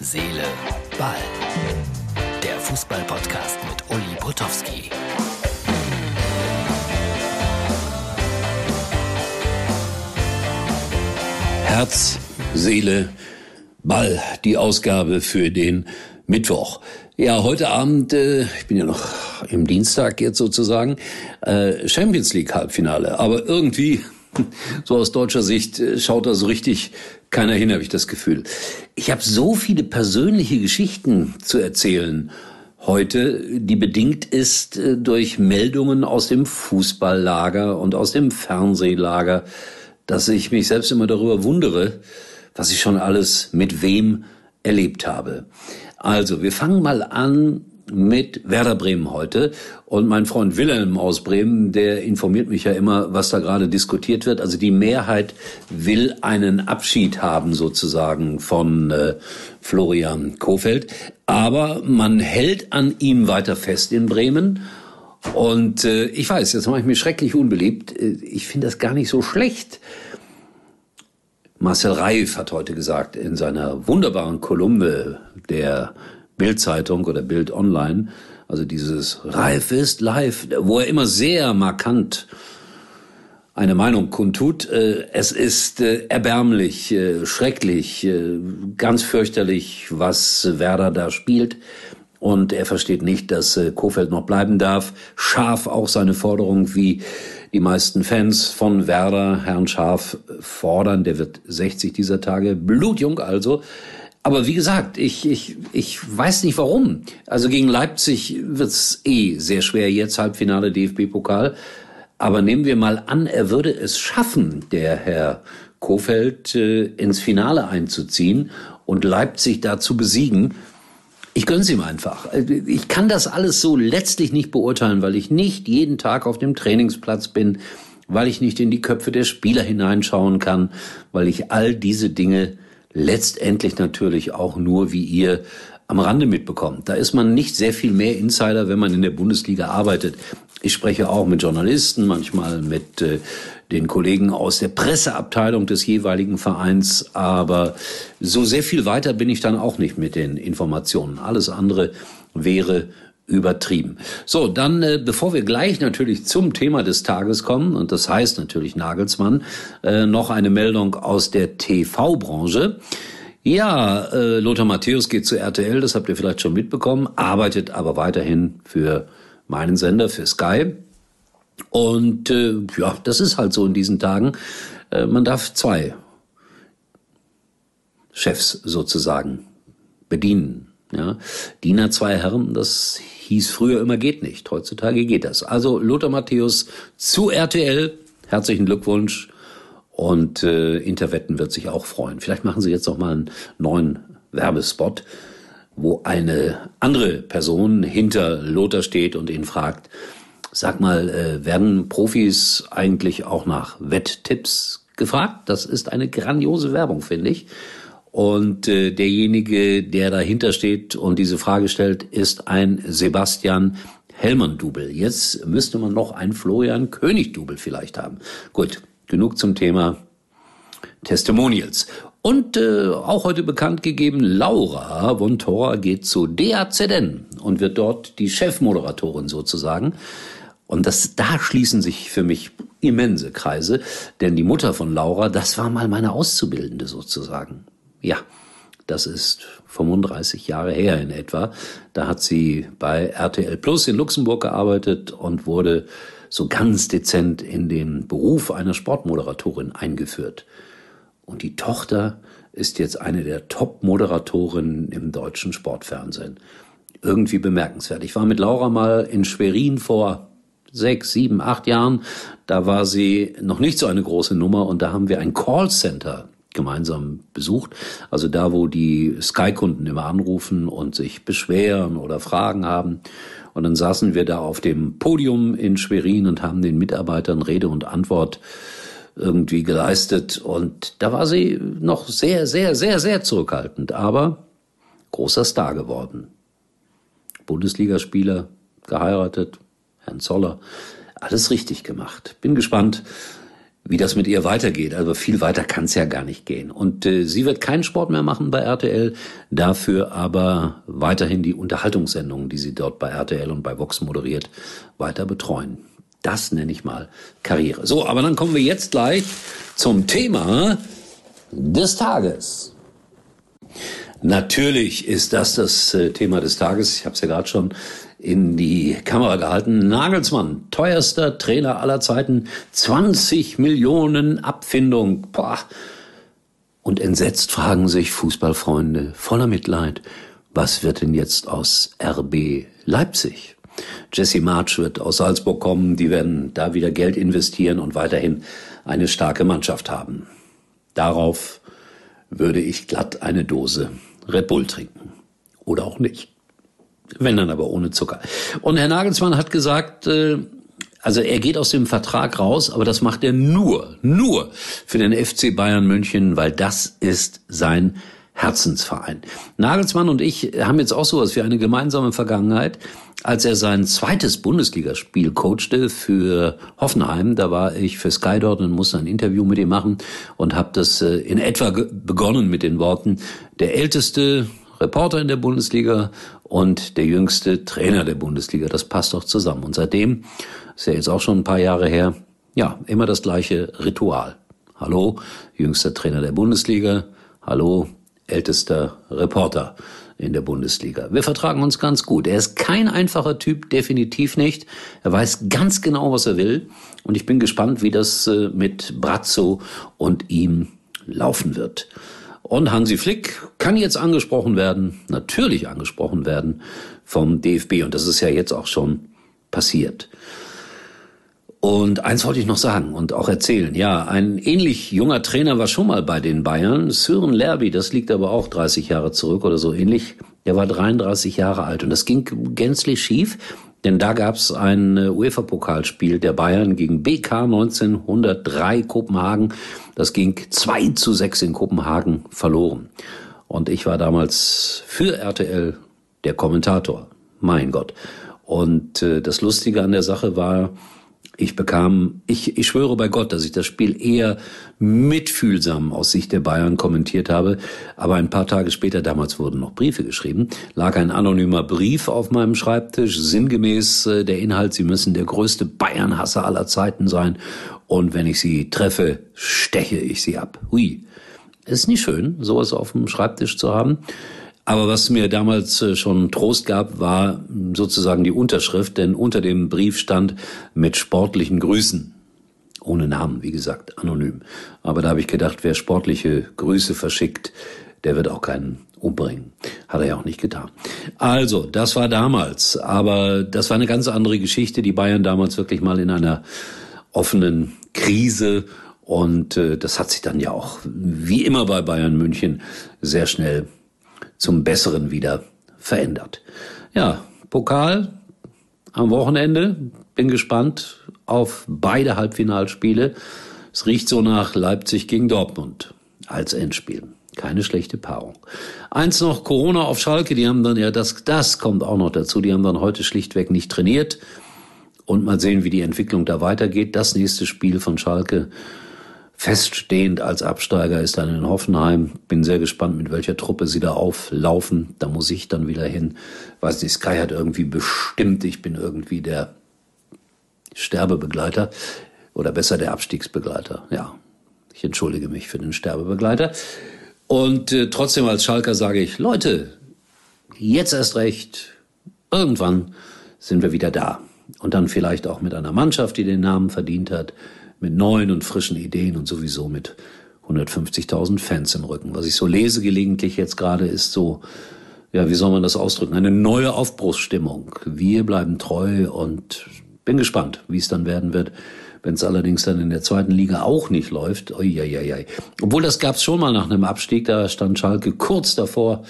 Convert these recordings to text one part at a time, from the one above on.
Seele, Ball. Der Fußball-Podcast mit Uli Potowski. Herz, Seele, Ball. Die Ausgabe für den Mittwoch. Ja, heute Abend, äh, ich bin ja noch im Dienstag jetzt sozusagen, äh, Champions League Halbfinale. Aber irgendwie so aus deutscher Sicht äh, schaut da so richtig keiner hin, habe ich das Gefühl. Ich habe so viele persönliche Geschichten zu erzählen heute, die bedingt ist äh, durch Meldungen aus dem Fußballlager und aus dem Fernsehlager, dass ich mich selbst immer darüber wundere, was ich schon alles mit wem erlebt habe. Also, wir fangen mal an mit Werder Bremen heute. Und mein Freund Wilhelm aus Bremen, der informiert mich ja immer, was da gerade diskutiert wird. Also die Mehrheit will einen Abschied haben sozusagen von äh, Florian Kofeld. Aber man hält an ihm weiter fest in Bremen. Und äh, ich weiß, jetzt mache ich mir schrecklich unbeliebt. Äh, ich finde das gar nicht so schlecht. Marcel Reif hat heute gesagt in seiner wunderbaren Kolumne der Bildzeitung oder Bild Online, also dieses Reif ist live, wo er immer sehr markant eine Meinung kundtut. Äh, es ist äh, erbärmlich, äh, schrecklich, ganz fürchterlich, was Werder da spielt. Und er versteht nicht, dass Kofeld noch bleiben darf. Scharf auch seine Forderung, wie die meisten Fans von Werder, Herrn Scharf, fordern. Der wird 60 dieser Tage, blutjung also. Aber wie gesagt, ich, ich, ich weiß nicht warum. Also gegen Leipzig wird's eh sehr schwer jetzt, Halbfinale DFB-Pokal. Aber nehmen wir mal an, er würde es schaffen, der Herr Kofeld, äh, ins Finale einzuziehen und Leipzig da zu besiegen. Ich gönn's ihm einfach. Ich kann das alles so letztlich nicht beurteilen, weil ich nicht jeden Tag auf dem Trainingsplatz bin, weil ich nicht in die Köpfe der Spieler hineinschauen kann, weil ich all diese Dinge letztendlich natürlich auch nur wie ihr am Rande mitbekommt. Da ist man nicht sehr viel mehr Insider, wenn man in der Bundesliga arbeitet. Ich spreche auch mit Journalisten, manchmal mit äh, den Kollegen aus der Presseabteilung des jeweiligen Vereins, aber so sehr viel weiter bin ich dann auch nicht mit den Informationen. Alles andere wäre übertrieben. So, dann, äh, bevor wir gleich natürlich zum Thema des Tages kommen, und das heißt natürlich Nagelsmann, äh, noch eine Meldung aus der TV-Branche. Ja, äh, Lothar Matthäus geht zu RTL, das habt ihr vielleicht schon mitbekommen, arbeitet aber weiterhin für meinen Sender, für Sky. Und äh, ja, das ist halt so in diesen Tagen. Äh, man darf zwei Chefs sozusagen bedienen. Ja, Diener zwei Herren, das hieß früher immer geht nicht. Heutzutage geht das. Also Lothar Matthäus zu RTL. Herzlichen Glückwunsch. Und äh, Interwetten wird sich auch freuen. Vielleicht machen Sie jetzt noch mal einen neuen Werbespot, wo eine andere Person hinter Lothar steht und ihn fragt, sag mal, äh, werden Profis eigentlich auch nach Wetttipps gefragt? Das ist eine grandiose Werbung, finde ich. Und äh, derjenige, der dahinter steht und diese Frage stellt, ist ein Sebastian Hellmann-Double. Jetzt müsste man noch einen Florian König-Double vielleicht haben. Gut, genug zum Thema Testimonials. Und äh, auch heute bekannt gegeben, Laura von Thora geht zu DAZN und wird dort die Chefmoderatorin sozusagen. Und das, da schließen sich für mich immense Kreise, denn die Mutter von Laura, das war mal meine Auszubildende sozusagen. Ja, das ist 35 Jahre her in etwa. Da hat sie bei RTL Plus in Luxemburg gearbeitet und wurde so ganz dezent in den Beruf einer Sportmoderatorin eingeführt. Und die Tochter ist jetzt eine der Top-Moderatorinnen im deutschen Sportfernsehen. Irgendwie bemerkenswert. Ich war mit Laura mal in Schwerin vor sechs, sieben, acht Jahren. Da war sie noch nicht so eine große Nummer und da haben wir ein Callcenter gemeinsam besucht. Also da, wo die Sky-Kunden immer anrufen und sich beschweren oder Fragen haben. Und dann saßen wir da auf dem Podium in Schwerin und haben den Mitarbeitern Rede und Antwort irgendwie geleistet. Und da war sie noch sehr, sehr, sehr, sehr zurückhaltend, aber großer Star geworden. Bundesligaspieler, geheiratet, Herrn Zoller, alles richtig gemacht. Bin gespannt, wie das mit ihr weitergeht. Also viel weiter kann es ja gar nicht gehen. Und äh, sie wird keinen Sport mehr machen bei RTL, dafür aber weiterhin die Unterhaltungssendungen, die sie dort bei RTL und bei Vox moderiert, weiter betreuen. Das nenne ich mal Karriere. So, aber dann kommen wir jetzt gleich zum Thema des Tages. Natürlich ist das das äh, Thema des Tages. Ich habe es ja gerade schon in die Kamera gehalten. Nagelsmann, teuerster Trainer aller Zeiten, 20 Millionen Abfindung. Boah. Und entsetzt fragen sich Fußballfreunde voller Mitleid, was wird denn jetzt aus RB Leipzig? Jesse March wird aus Salzburg kommen, die werden da wieder Geld investieren und weiterhin eine starke Mannschaft haben. Darauf würde ich glatt eine Dose Red Bull trinken. Oder auch nicht. Wenn dann aber ohne Zucker. Und Herr Nagelsmann hat gesagt, äh, also er geht aus dem Vertrag raus, aber das macht er nur, nur für den FC Bayern München, weil das ist sein Herzensverein. Nagelsmann und ich haben jetzt auch sowas wie eine gemeinsame Vergangenheit. Als er sein zweites Bundesligaspiel coachte für Hoffenheim, da war ich für Sky dort und musste ein Interview mit ihm machen und habe das äh, in etwa begonnen mit den Worten, der älteste Reporter in der Bundesliga und der jüngste Trainer der Bundesliga. Das passt doch zusammen. Und seitdem, ist ja jetzt auch schon ein paar Jahre her, ja, immer das gleiche Ritual. Hallo, jüngster Trainer der Bundesliga. Hallo, ältester Reporter in der Bundesliga. Wir vertragen uns ganz gut. Er ist kein einfacher Typ, definitiv nicht. Er weiß ganz genau, was er will. Und ich bin gespannt, wie das äh, mit Brazzo und ihm laufen wird. Und Hansi Flick kann jetzt angesprochen werden, natürlich angesprochen werden vom DFB. Und das ist ja jetzt auch schon passiert. Und eins wollte ich noch sagen und auch erzählen. Ja, ein ähnlich junger Trainer war schon mal bei den Bayern. Sören Lerby, das liegt aber auch 30 Jahre zurück oder so ähnlich. Der war 33 Jahre alt und das ging gänzlich schief. Denn da gab's ein äh, UEFA-Pokalspiel der Bayern gegen BK 1903 Kopenhagen. Das ging 2 zu 6 in Kopenhagen verloren. Und ich war damals für RTL der Kommentator. Mein Gott. Und äh, das Lustige an der Sache war, ich bekam, ich, ich schwöre bei Gott, dass ich das Spiel eher mitfühlsam aus Sicht der Bayern kommentiert habe. Aber ein paar Tage später, damals wurden noch Briefe geschrieben, lag ein anonymer Brief auf meinem Schreibtisch, sinngemäß äh, der Inhalt, Sie müssen der größte Bayernhasser aller Zeiten sein. Und wenn ich Sie treffe, steche ich Sie ab. Hui. Ist nicht schön, sowas auf dem Schreibtisch zu haben. Aber was mir damals äh, schon Trost gab, war sozusagen die Unterschrift, denn unter dem Brief stand mit sportlichen Grüßen. Ohne Namen, wie gesagt, anonym. Aber da habe ich gedacht, wer sportliche Grüße verschickt, der wird auch keinen umbringen. Hat er ja auch nicht getan. Also, das war damals. Aber das war eine ganz andere Geschichte. Die Bayern damals wirklich mal in einer offenen Krise. Und äh, das hat sich dann ja auch, wie immer bei Bayern München, sehr schnell zum Besseren wieder verändert. Ja, Pokal am Wochenende. Bin gespannt auf beide Halbfinalspiele. Es riecht so nach Leipzig gegen Dortmund als Endspiel. Keine schlechte Paarung. Eins noch, Corona auf Schalke, die haben dann, ja, das, das kommt auch noch dazu, die haben dann heute schlichtweg nicht trainiert. Und mal sehen, wie die Entwicklung da weitergeht. Das nächste Spiel von Schalke feststehend als Absteiger ist dann in Hoffenheim. Bin sehr gespannt, mit welcher Truppe sie da auflaufen. Da muss ich dann wieder hin. Weiß nicht, Sky hat irgendwie bestimmt, ich bin irgendwie der Sterbebegleiter oder besser der Abstiegsbegleiter. Ja, ich entschuldige mich für den Sterbebegleiter. Und äh, trotzdem als Schalker sage ich, Leute, jetzt erst recht, irgendwann sind wir wieder da. Und dann vielleicht auch mit einer Mannschaft, die den Namen verdient hat mit neuen und frischen Ideen und sowieso mit 150.000 Fans im Rücken. Was ich so lese gelegentlich jetzt gerade ist so, ja, wie soll man das ausdrücken? Eine neue Aufbruchsstimmung. Wir bleiben treu und bin gespannt, wie es dann werden wird. Wenn es allerdings dann in der zweiten Liga auch nicht läuft, oi, obwohl das gab es schon mal nach einem Abstieg, da stand Schalke kurz davor,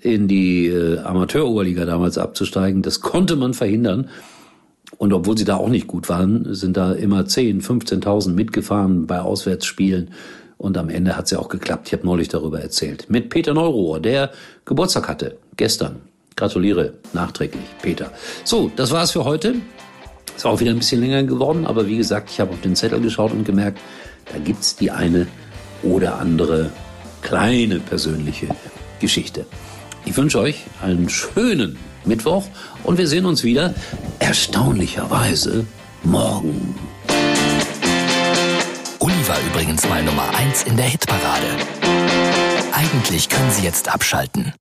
in die äh, Amateuroberliga damals abzusteigen. Das konnte man verhindern. Und obwohl sie da auch nicht gut waren, sind da immer 10, 15.000 mitgefahren bei Auswärtsspielen. Und am Ende hat es ja auch geklappt. Ich habe neulich darüber erzählt. Mit Peter Neurohr, der Geburtstag hatte. Gestern. Gratuliere nachträglich, Peter. So, das war's für heute. War auch wieder ein bisschen länger geworden, aber wie gesagt, ich habe auf den Zettel geschaut und gemerkt, Da gibt's die eine oder andere kleine persönliche Geschichte. Ich wünsche euch einen schönen Mittwoch und wir sehen uns wieder erstaunlicherweise morgen. Uli war übrigens mal Nummer 1 in der Hitparade. Eigentlich können Sie jetzt abschalten.